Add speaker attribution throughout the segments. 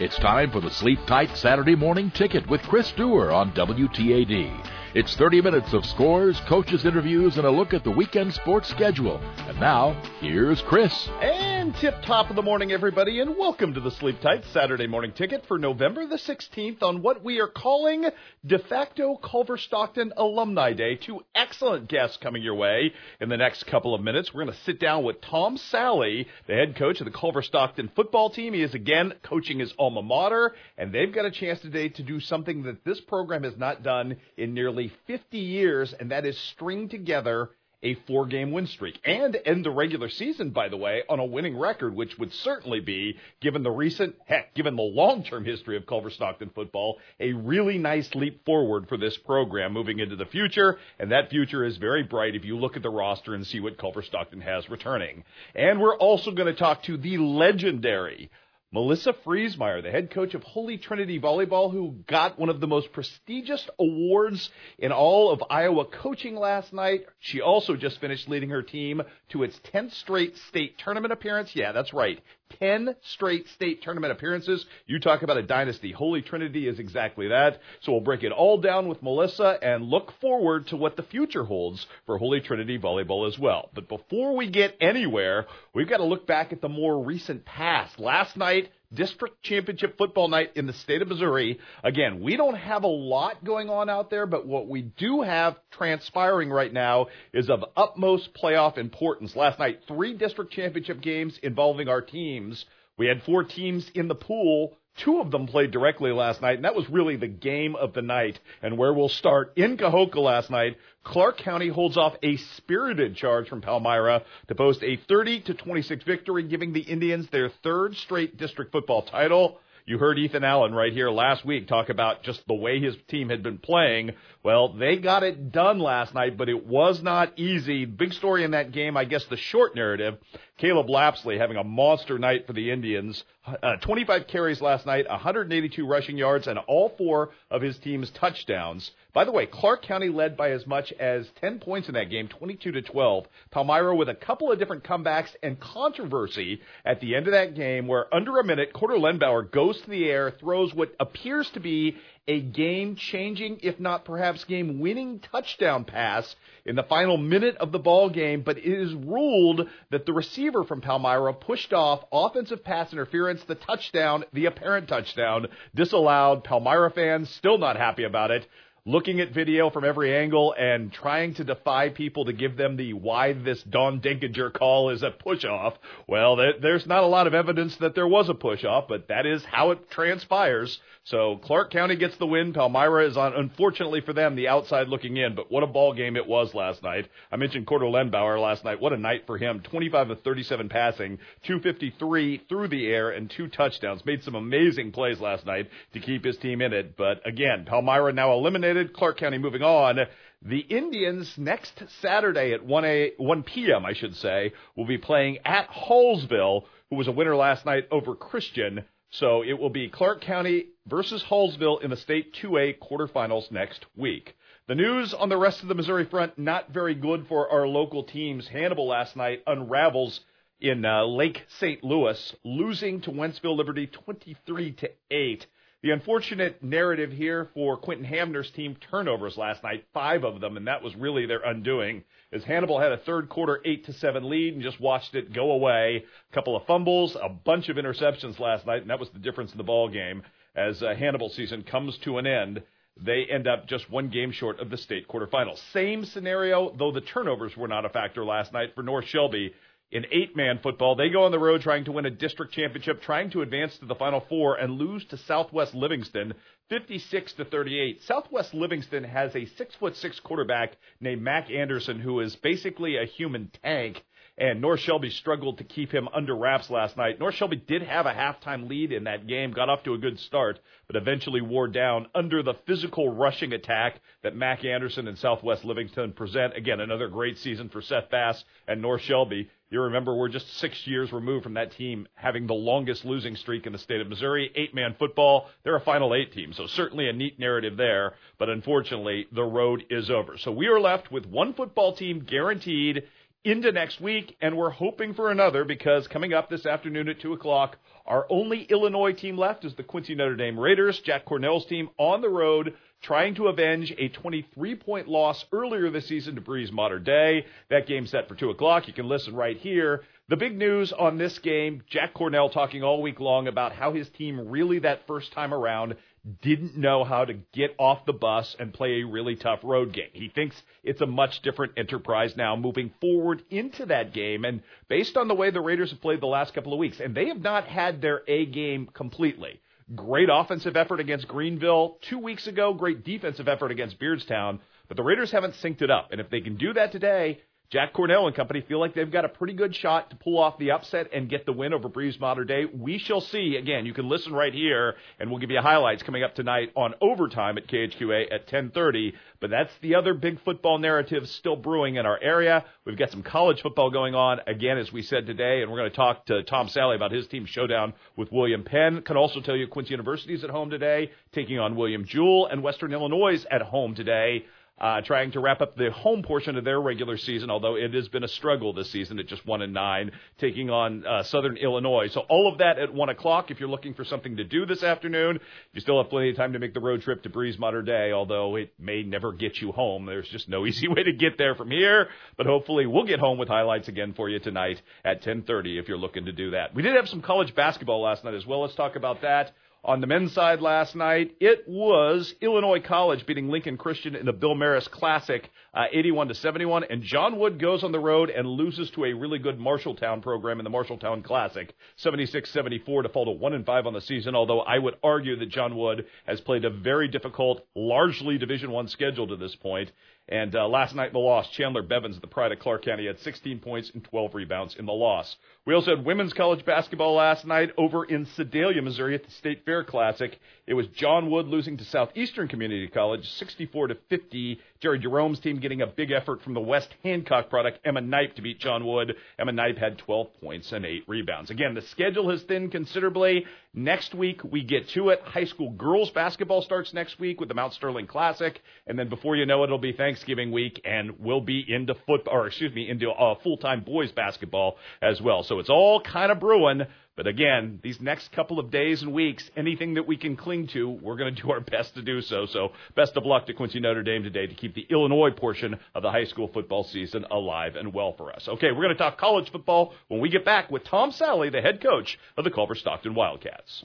Speaker 1: It's time for the Sleep Tight Saturday Morning Ticket with Chris Dewar on WTAD. It's 30 minutes of scores, coaches' interviews, and a look at the weekend sports schedule. And now, here's Chris.
Speaker 2: And tip top of the morning, everybody, and welcome to the Sleep Tight Saturday Morning Ticket for November the 16th on what we are calling De facto Culver Stockton Alumni Day. Two excellent guests coming your way in the next couple of minutes. We're going to sit down with Tom Sallay, the head coach of the Culver Stockton football team. He is again coaching his alma mater, and they've got a chance today to do something that this program has not done in nearly 50 years, and that is string together a four game win streak and end the regular season, by the way, on a winning record, which would certainly be, given the recent, heck, given the long term history of Culver Stockton football, a really nice leap forward for this program moving into the future. And that future is very bright if you look at the roster and see what Culver Stockton has returning. And we're also going to talk to the legendary Melissa Freesmeier, the head coach of Holy Trinity Volleyball, who got one of the most prestigious awards in all of Iowa coaching last night. She also just finished leading her team to its 10th straight state tournament appearance. Yeah, that's right. 10 straight state tournament appearances. You talk about a dynasty. Holy Trinity is exactly that. So we'll break it all down with Melissa and look forward to what the future holds for Holy Trinity Volleyball as well. But before we get anywhere, we've got to look back at the more recent past. Last night, district championship football night in the state of Missouri. Again, we don't have a lot going on out there, but what we do have transpiring right now is of utmost playoff importance. Last night, three district championship games involving our teams. We had four teams in the pool Two of them played directly last night, and that was really the game of the night. And where we'll start in Kahoka last night, Clark County holds off a spirited charge from Palmyra to post a 30 to 26 victory, giving the Indians their third straight district football title. You heard Ethan Allen right here last week talk about just the way his team had been playing. Well, they got it done last night, but it was not easy. Big story in that game, I guess the short narrative, Caleb Lapsley having a monster night for the Indians. Uh, 25 carries last night, 182 rushing yards, and all four of his team's touchdowns. By the way, Clark County led by as much as 10 points in that game, 22 to 12. Palmyra with a couple of different comebacks and controversy at the end of that game where under a minute, Corder Lenbauer goes to the air, throws what appears to be a game changing, if not perhaps game winning touchdown pass in the final minute of the ball game, but it is ruled that the receiver from Palmyra pushed off offensive pass interference, the touchdown, the apparent touchdown, disallowed. Palmyra fans still not happy about it looking at video from every angle and trying to defy people to give them the why this Don Dinkinger call is a push off. Well, there's not a lot of evidence that there was a push off, but that is how it transpires. So Clark County gets the win. Palmyra is on, unfortunately for them, the outside looking in. But what a ball game it was last night. I mentioned Corder Lenbauer last night. What a night for him. 25 of 37 passing, 253 through the air, and two touchdowns. Made some amazing plays last night to keep his team in it. But again, Palmyra now eliminated. Clark County moving on. The Indians next Saturday at 1 a 1 p.m. I should say will be playing at Hallsville, who was a winner last night over Christian. So it will be Clark County versus Hallsville in the state 2A quarterfinals next week. The news on the rest of the Missouri front not very good for our local teams. Hannibal last night unravels in uh, Lake St. Louis, losing to Wentzville Liberty 23 to 8. The unfortunate narrative here for Quentin Hamner's team turnovers last night, five of them, and that was really their undoing as Hannibal had a third quarter eight to seven lead and just watched it go away. A couple of fumbles, a bunch of interceptions last night, and that was the difference in the ball game. As uh, Hannibal season comes to an end, they end up just one game short of the state quarterfinals. Same scenario, though the turnovers were not a factor last night for North Shelby. In eight man football, they go on the road trying to win a district championship, trying to advance to the Final Four, and lose to Southwest Livingston 56 to 38. Southwest Livingston has a six foot six quarterback named Mac Anderson, who is basically a human tank. And North Shelby struggled to keep him under wraps last night. North Shelby did have a halftime lead in that game, got off to a good start, but eventually wore down under the physical rushing attack that Mac Anderson and Southwest Livingston present. Again, another great season for Seth Bass and North Shelby. You remember we're just six years removed from that team having the longest losing streak in the state of Missouri. Eight man football. They're a final eight team. So certainly a neat narrative there. But unfortunately, the road is over. So we are left with one football team guaranteed into next week, and we're hoping for another because coming up this afternoon at 2 o'clock, our only Illinois team left is the Quincy Notre Dame Raiders, Jack Cornell's team on the road trying to avenge a 23 point loss earlier this season to Breese Mater Dei. That game set for 2 o'clock. You can listen right here. The big news on this game Jack Cornell talking all week long about how his team really that first time around didn't know how to get off the bus and play a really tough road game. He thinks it's a much different enterprise now moving forward into that game. And based on the way the Raiders have played the last couple of weeks, and they have not had their A game completely. Great offensive effort against Greenville two weeks ago, great defensive effort against Beardstown, but the Raiders haven't synced it up. And if they can do that today, Jack Cornell and company feel like they've got a pretty good shot to pull off the upset and get the win over Breese Mater Dei. We shall see. Again, you can listen right here, and we'll give you highlights coming up tonight on overtime at KHQA at 10:30. But that's the other big football narrative still brewing in our area. We've got some college football going on again, as we said today, and we're going to talk to Tom Sallay about his team showdown with William Penn. Can also tell you Quincy University is at home today, taking on William Jewell, and Western Illinois at home today uh, trying to wrap up the home portion of their regular season, although it has been a struggle this season at just one and nine, taking on uh, Southern Illinois. So all of that at one o'clock. If you're looking for something to do this afternoon, you still have plenty of time to make the road trip to Breese Mater Dei, although it may never get you home. There's just no easy way to get there from here, but hopefully we'll get home with highlights again for you tonight at 10:30 if you're looking to do that. We did have some college basketball last night as well. Let's talk about that. On the men's side last night, it was Illinois College beating Lincoln Christian in the Bill Maris Classic, uh, 81 to 71. And John Wood goes on the road and loses to a really good Marshalltown program in the Marshalltown Classic, 76-74 to fall to one and five on the season. Although I would argue that John Wood has played a very difficult, largely Division One schedule to this point. And uh, last night in the loss, Chandler Bevins, the pride of Clark County, had 16 points and 12 rebounds in the loss. We also had women's college basketball last night over in Sedalia, Missouri at the State Fair Classic. It was John Wood losing to Southeastern Community College 64 to 50. Jerry Jerome's team getting a big effort from the West Hancock product, Emma Knipe, to beat John Wood. Emma Knipe had 12 points and 8 rebounds. Again, the schedule has thinned considerably. Next week, we get to it. High school girls basketball starts next week with the Mount Sterling Classic. And then before you know it, it'll be Thanksgiving week and we'll be into football, or excuse me, into uh, full-time boys basketball as well. So it's all kind of brewing. But again, these next couple of days and weeks, anything that we can cling to, we're going to do our best to do so. So best of luck to Quincy Notre Dame today to keep the Illinois portion of the high school football season alive and well for us. Okay, we're going to talk college football when we get back with Tom Sallay, the head coach of the Culver Stockton Wildcats.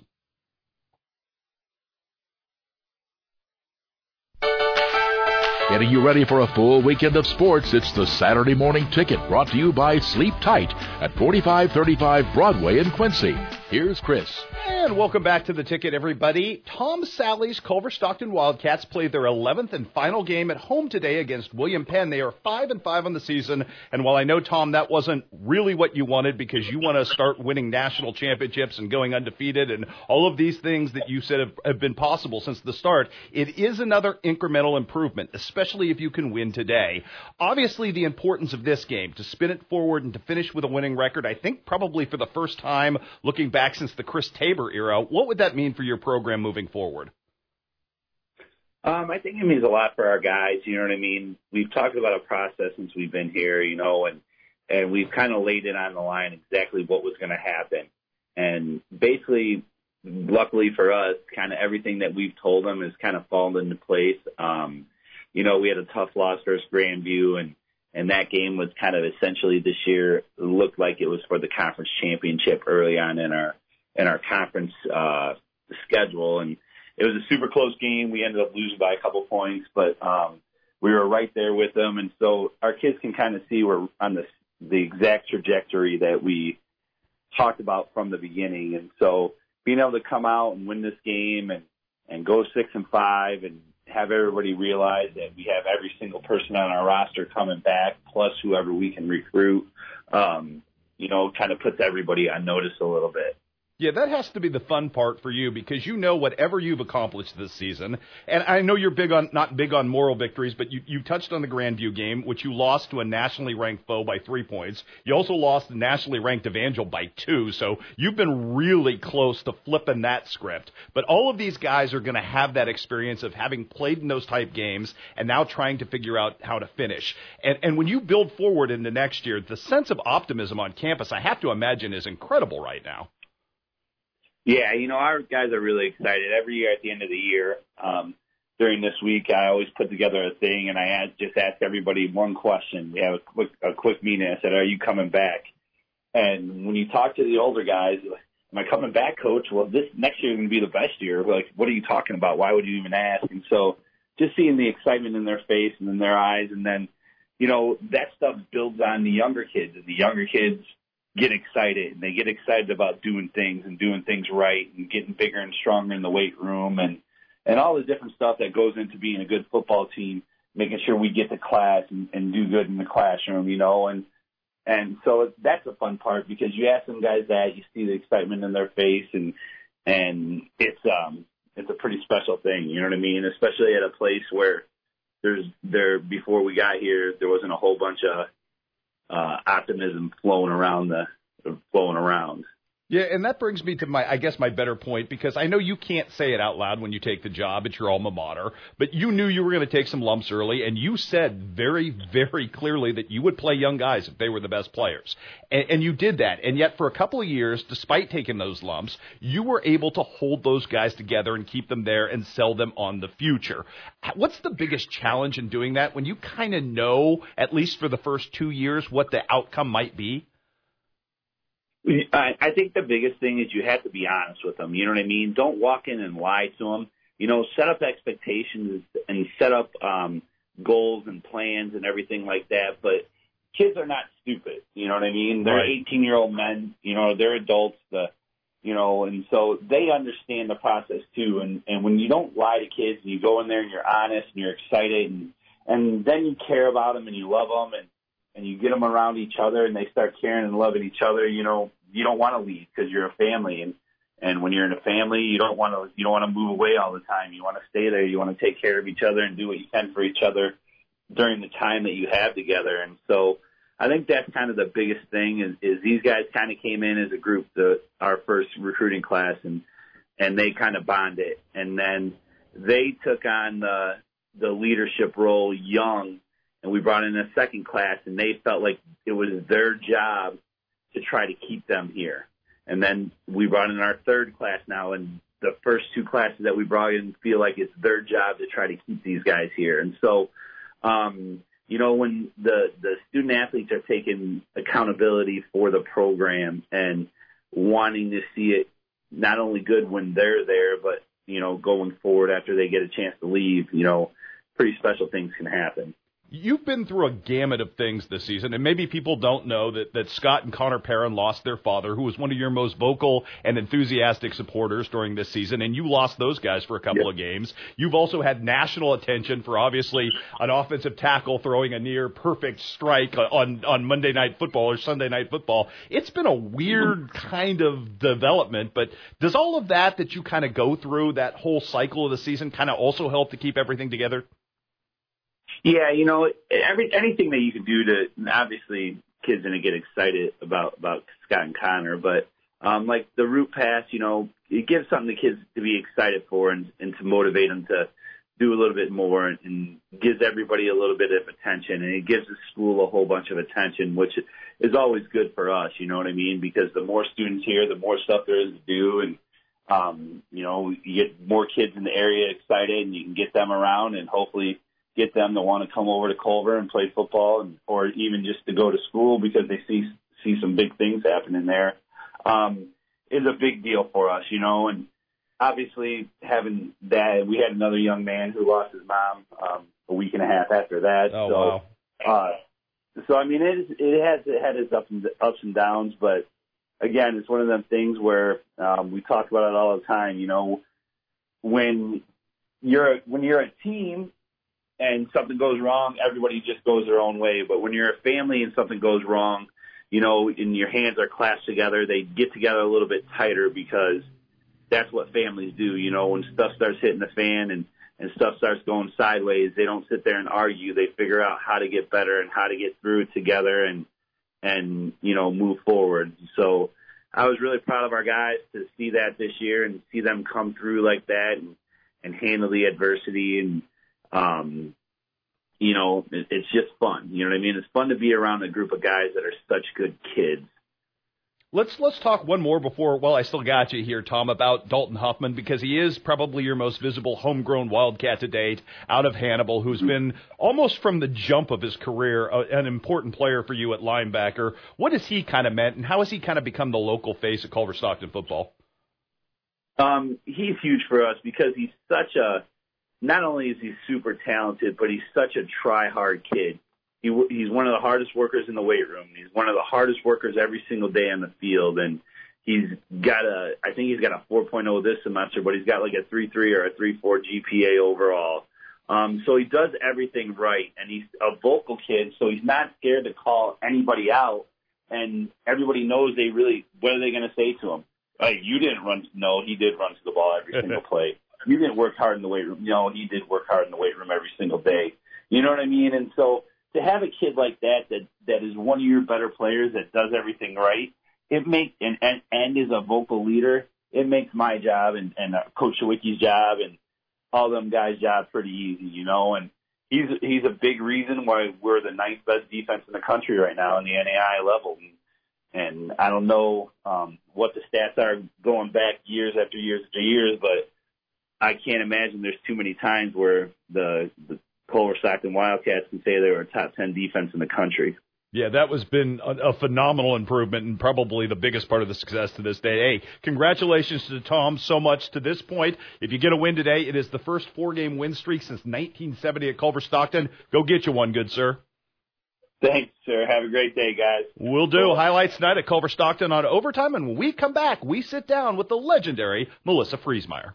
Speaker 1: Getting you ready for a full weekend of sports, it's the Saturday Morning Ticket brought to you by Sleep Tight at 4535 Broadway in Quincy. Here's Chris.
Speaker 2: And welcome back to the ticket, everybody. Tom Sallay's Culver Stockton Wildcats played their 11th and final game at home today against William Penn. They are 5 and 5 on the season. And while I know, Tom, that wasn't really what you wanted because you want to start winning national championships and going undefeated and all of these things that you said have, have been possible since the start, it is another incremental improvement, especially if you can win today. Obviously, the importance of this game to spin it forward and to finish with a winning record, I think probably for the first time looking back back since the Chris Tabor era. What would that mean for your program moving forward?
Speaker 3: Um, I think it means a lot for our guys. You know what I mean? We've talked about a process since we've been here, you know, and and we've kind of laid it on the line exactly what was going to happen. And basically, luckily for us, kind of everything that we've told them has kind of fallen into place. Um, you know, we had a tough loss versus Grandview, and and that game was kind of essentially this year looked like it was for the conference championship early on in our in our conference uh, schedule, and it was a super close game. We ended up losing by a couple points, but um, we were right there with them, and so our kids can kind of see we're on the the exact trajectory that we talked about from the beginning, and so being able to come out and win this game and and go six and five and have everybody realize that we have every single person on our roster coming back, plus whoever we can recruit. Um, you know, kind of puts everybody on notice a little bit.
Speaker 2: Yeah, that has to be the fun part for you because you know whatever you've accomplished this season, and I know you're big on not big on moral victories, but you you touched on the Grandview game, which you lost to a nationally ranked foe by three points. You also lost the nationally ranked Evangel by two, so you've been really close to flipping that script. But all of these guys are going to have that experience of having played in those type games and now trying to figure out how to finish. And and when you build forward into next year, the sense of optimism on campus, I have to imagine, is incredible right now.
Speaker 3: Yeah, you know, our guys are really excited. Every year at the end of the year, um, during this week, I always put together a thing and I ask, just ask everybody one question. We have a quick, a quick meeting. I said, are you coming back? And when you talk to the older guys, am I coming back, coach? Well, this next year is going to be the best year. Like, what are you talking about? Why would you even ask? And so just seeing the excitement in their face and in their eyes. And then, you know, that stuff builds on the younger kids and the younger kids get excited and they get excited about doing things and doing things right and getting bigger and stronger in the weight room and and all the different stuff that goes into being a good football team, making sure we get to class and, and do good in the classroom, you know, and and so that's a fun part because you ask some guys that, you see the excitement in their face and and it's um it's a pretty special thing, you know what I mean? Especially at a place where there's there before we got here there wasn't a whole bunch of Uh, optimism flowing around the flowing around.
Speaker 2: Yeah, and that brings me to my, I guess, my better point because I know you can't say it out loud when you take the job at your alma mater, but you knew you were going to take some lumps early, and you said very, very clearly that you would play young guys if they were the best players, and, and you did that. And yet, for a couple of years, despite taking those lumps, you were able to hold those guys together and keep them there and sell them on the future. What's the biggest challenge in doing that when you kind of know, at least for the first two years, what the outcome might be?
Speaker 3: I, I think the biggest thing is you have to be honest with them. You know what I mean? Don't walk in and lie to them. You know, set up expectations and set up um, goals and plans and everything like that. But kids are not stupid. You know what I mean? They're
Speaker 2: Right.
Speaker 3: 18 year old men. You know, they're adults. The you know, and so they understand the process too. And and when you don't lie to kids and you go in there and you're honest and you're excited and and then you care about them and you love them and and you get them around each other and they start caring and loving each other, you know, you don't want to leave because you're a family and and when you're in a family, you don't want to you don't want to move away all the time. You want to stay there. You want to take care of each other and do what you can for each other during the time that you have together. And so I think that's kind of the biggest thing is, is these guys kind of came in as a group, the our first recruiting class, and and they kind of bonded, and then they took on the the leadership role young, and we brought in a second class, and they felt like it was their job to try to keep them here, and then we brought in our third class now, and the first two classes that we brought in feel like it's their job to try to keep these guys here, and so. Um, you know, when the, the student athletes are taking accountability for the program and wanting to see it not only good when they're there, but, you know, going forward after they get a chance to leave, you know, pretty special things can happen.
Speaker 2: You've been through a gamut of things this season, and maybe people don't know that, that Scott and Connor Perrin lost their father, who was one of your most vocal and enthusiastic supporters during this season, and you lost those guys for a couple
Speaker 3: Yeah.
Speaker 2: of games. You've also had national attention for obviously an offensive tackle throwing a near perfect strike on, on Monday Night Football or Sunday Night Football. It's been a weird kind of development, but does all of that that you kind of go through, that whole cycle of the season, kind of also help to keep everything together?
Speaker 3: Yeah, you know, every anything that you can do to obviously kids gonna get excited about about Scott and Connor, but um, like the root pass, you know, it gives something to kids to be excited for and, and to motivate them to do a little bit more and, and gives everybody a little bit of attention and it gives the school a whole bunch of attention, which is always good for us, you know what I mean? Because the more students here, the more stuff there is to do and um, you know, you get more kids in the area excited and you can get them around and hopefully get them to want to come over to Culver and play football and or even just to go to school because they see see some big things happening there um is a big deal for us, you know, and obviously having that we had another young man who lost his mom um a week and a half after that.
Speaker 2: Oh,
Speaker 3: so
Speaker 2: wow.
Speaker 3: uh so I mean it it has it had its ups and ups and downs, but again, it's one of them things where um we talk about it all the time, you know, when you're when you're a team and something goes wrong, everybody just goes their own way. But when you're a family and something goes wrong, you know, and your hands are clasped together, they get together a little bit tighter because that's what families do. You know, when stuff starts hitting the fan and and stuff starts going sideways, they don't sit there and argue. They figure out how to get better and how to get through together and and you know move forward. So I was really proud of our guys to see that this year and see them come through like that and and handle the adversity and um you know it, it's just fun. You know what I mean? It's fun to be around a group of guys that are such good kids
Speaker 2: Let's let's talk one more before. Well, I still got you here, Tom, about Dalton Huffman because he is probably your most visible homegrown Wildcat to date, out of Hannibal, who's been almost from the jump of his career uh, an important player for you at linebacker. What has he kind of meant, and how has he kind of become the local face of Culver Stockton football?
Speaker 3: Um, he's huge for us because he's such a. Not only is he super talented, but he's such a try hard kid he he's one of the hardest workers in the weight room. He's one of the hardest workers every single day on the field, and he's got a I think he's got a 4.0 this semester, but he's got like a 3.3 or a 3.4 GPA overall. Um, so he does everything right, and he's a vocal kid, so he's not scared to call anybody out, and everybody knows they really what are they going to say to him? Hey, you didn't run. No, he did run to the ball every single play. You didn't work hard in the weight room. No, he did work hard in the weight room every single day. You know what I mean? And so to have a kid like that that that is one of your better players that does everything right, it makes and and, and is a vocal leader. It makes my job and and uh, Coach Shawicki's job and all them guys' job pretty easy, you know. And he's he's a big reason why we're the ninth best defense in the country right now in the NAIA level. And, and I don't know um, what the stats are going back years after years after years, but I can't imagine there's too many times where the the Culver Stockton Wildcats can say they were a top 10 defense in the country.
Speaker 2: Yeah, that was been a, phenomenal improvement and probably the biggest part of the success to this day. Hey, congratulations to Tom so much to this point. If you get a win today, it is the first four game win streak since 1970 at Culver Stockton. Go get you one, good sir.
Speaker 3: Thanks, sir. Have a great day, guys.
Speaker 2: We'll do. Highlights tonight at Culver Stockton on overtime. And when we come back, we sit down with the legendary Melissa Freesmeier.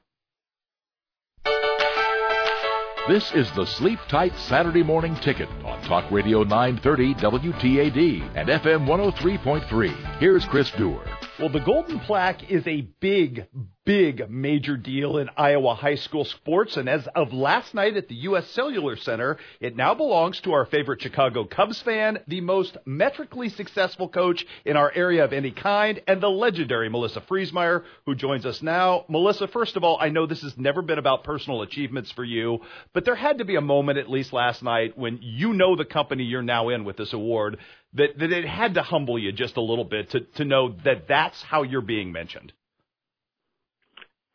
Speaker 1: This is the Sleep Tight Saturday Morning Ticket on Talk Radio 930 WTAD and FM 103.3. Here's Chris Dewar.
Speaker 2: Well, the Golden Plaque is a big, big major deal in Iowa high school sports. And as of last night at the U.S. Cellular Center, it now belongs to our favorite Chicago Cubs fan, the most metrically successful coach in our area of any kind, and the legendary Melissa Freesmeier, who joins us now. Melissa, first of all, I know this has never been about personal achievements for you, but there had to be a moment, at least last night, when you know the company you're now in with this award that, that it had to humble you just a little bit to, to know that that's how you're being mentioned.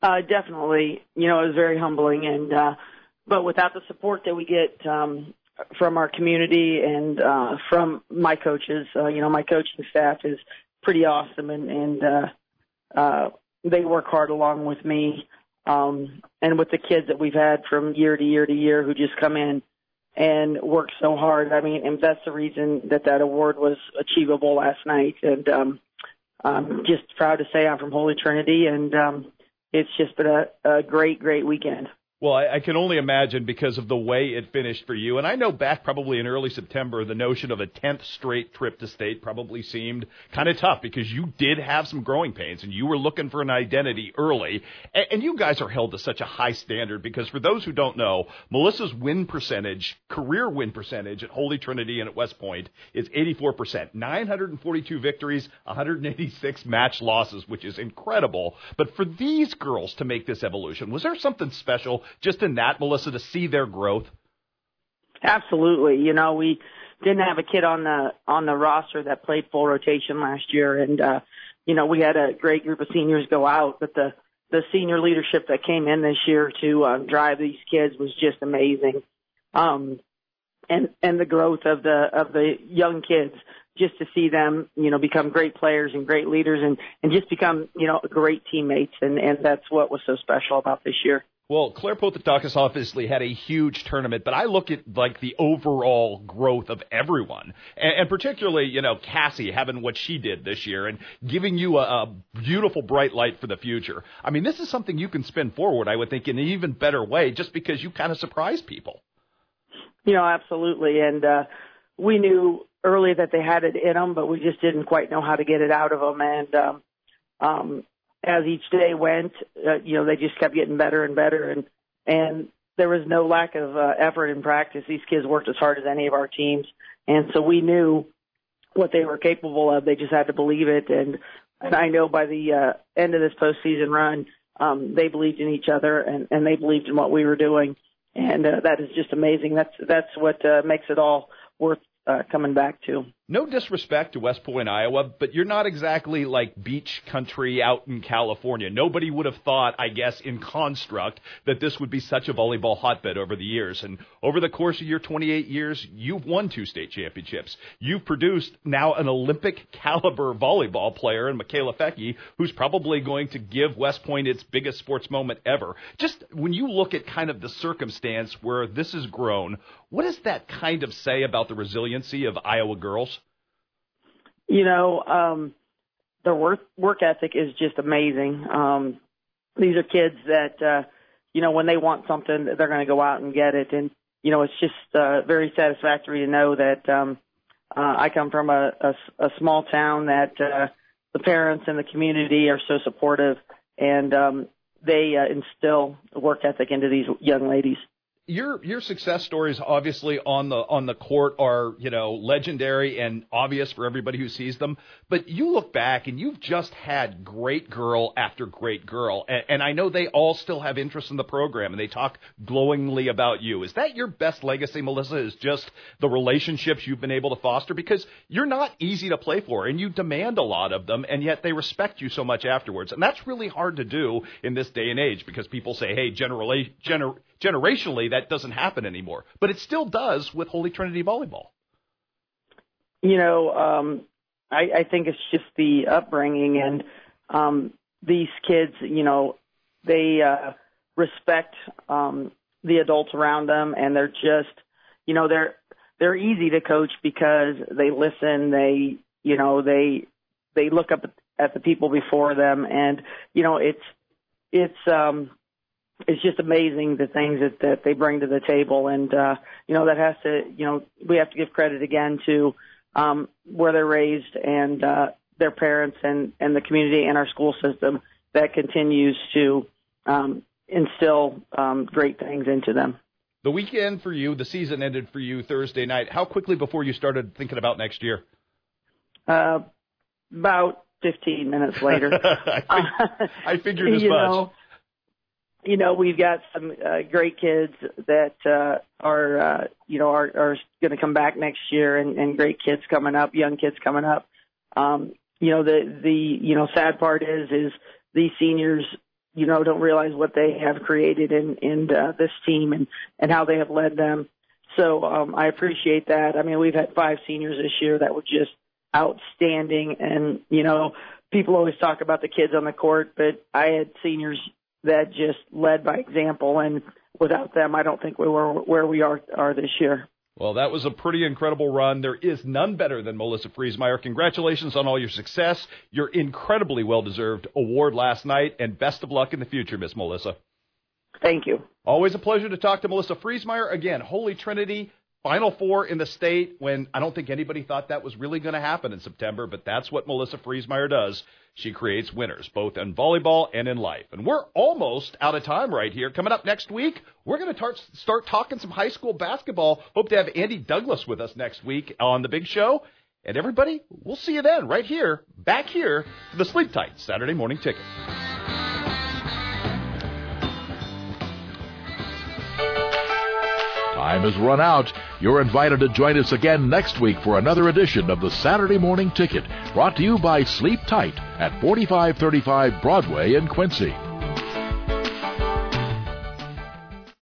Speaker 4: Uh, definitely. You know, it was very humbling and, uh, but without the support that we get, um, from our community and, uh, from my coaches, uh, you know, my coaching staff is pretty awesome and, and, uh, uh, they work hard along with me. Um, and with the kids that we've had from year to year to year who just come in and worked so hard. I mean, and that's the reason that that award was achievable last night. And um, I'm just proud to say I'm from Holy Trinity, and um, it's just been a, a great, great weekend.
Speaker 2: Well, I, I can only imagine because of the way it finished for you. And I know back probably in early September, the notion of a 10th straight trip to state probably seemed kind of tough because you did have some growing pains and you were looking for an identity early. And, and you guys are held to such a high standard because for those who don't know, Melissa's win percentage, career win percentage at Holy Trinity and at West Point is 84%. 942 victories, 186 match losses, which is incredible. But for these girls to make this evolution, was there something special just in that, Melissa, to see their growth?
Speaker 4: Absolutely. You know, we didn't have a kid on the on the roster that played full rotation last year, and uh, you know we had a great group of seniors go out, but the the senior leadership that came in this year to um, drive these kids was just amazing. Um, and and the growth of the of the young kids just to see them you know become great players and great leaders and and just become you know great teammates and and that's what was so special about this year
Speaker 2: well, Claire Potatakis obviously had a huge tournament, but I look at like the overall growth of everyone, and, and particularly you know Cassie having what she did this year and giving you a, a beautiful bright light for the future. I mean, this is something you can spin forward, I would think, in an even better way, just because you kind of surprise people.
Speaker 4: You know, absolutely, and uh, we knew early that they had it in them, but we just didn't quite know how to get it out of them. And um, um, as each day went, uh, you know, they just kept getting better and better, and and there was no lack of uh, effort in practice. These kids worked as hard as any of our teams, and so we knew what they were capable of. They just had to believe it, and and I know by the uh, end of this postseason run, um, they believed in each other and and they believed in what we were doing, and uh, that is just amazing. That's that's what uh, makes it all worth uh, coming back to.
Speaker 2: No disrespect to West Point, Iowa, but you're not exactly like beach country out in California. Nobody would have thought, I guess, in construct that this would be such a volleyball hotbed over the years. And over the course of your 28 years, you've won two state championships. You've produced now an Olympic caliber volleyball player in Michaela Fecky, who's probably going to give West Point its biggest sports moment ever. Just when you look at kind of the circumstance where this has grown, what does that kind of say about the resiliency of Iowa girls?
Speaker 4: You know, um, their work work ethic is just amazing. Um, these are kids that, uh, you know, when they want something, they're going to go out and get it. And, you know, it's just uh, very satisfactory to know that um, uh, I come from a, a, a small town that uh, the parents and the community are so supportive and um, they uh, instill work ethic into these young ladies
Speaker 2: your your success stories obviously on the on the court are you know legendary and obvious for everybody who sees them. But you look back and you've just had great girl after great girl. And, and I know they all still have interest in the program and they talk glowingly about you. Is that your best legacy Melissa is just the relationships you've been able to foster? Because you're not easy to play for and you demand a lot of them and yet they respect you so much afterwards. And that's really hard to do in this day and age because people say hey gener- generationally that doesn't happen anymore, but it still does with Holy Trinity volleyball.
Speaker 4: You know, um, I, I think it's just the upbringing and um, these kids. You know, they uh, respect um, the adults around them, and they're just, you know, they're they're easy to coach because they listen. They, you know, they they look up at the people before them, and you know, it's it's um it's just amazing the things that, that they bring to the table. And, uh, you know, that has to, you know, we have to give credit again to, um, where they're raised and, uh, their parents and, and the community and our school system that continues to, um, instill, um, great things into them.
Speaker 2: The weekend for you, the season ended for you Thursday night. How quickly before you started thinking about next year?
Speaker 4: Uh, about 15 minutes later.
Speaker 2: I, fig- I figured as much.
Speaker 4: Know, you know, we've got some uh, great kids that uh, are, uh, you know, are, are going to come back next year, and, and great kids coming up, young kids coming up. Um, you know, the the you know sad part is is these seniors, you know, don't realize what they have created in in uh, this team and and how they have led them. So um, I appreciate that. I mean, we've had five seniors this year that were just outstanding, and you know, people always talk about the kids on the court, but I had seniors that just led by example. And without them, I don't think we were where we are are this year.
Speaker 2: Well, that was a pretty incredible run. There is none better than Melissa Freesmeier. Congratulations on all your success, your incredibly well deserved award last night, and best of luck in the future, Miss Melissa.
Speaker 4: Thank you.
Speaker 2: Always a pleasure to talk to Melissa Freesmeier. Again, Holy Trinity, Final Four in the state when I don't think anybody thought that was really going to happen in September, but that's what Melissa Freesmeier does. She creates winners, both in volleyball and in life. And we're almost out of time right here. Coming up next week, we're going to tar- start talking some high school basketball. Hope to have Andy Douglas with us next week on The Big Show. And everybody, we'll see you then, right here, back here, for the Sleep Tight Saturday Morning Ticket.
Speaker 1: Time has run out. You're invited to join us again next week for another edition of the Saturday Morning Ticket, brought to you by Sleep Tight at 4535 Broadway in Quincy.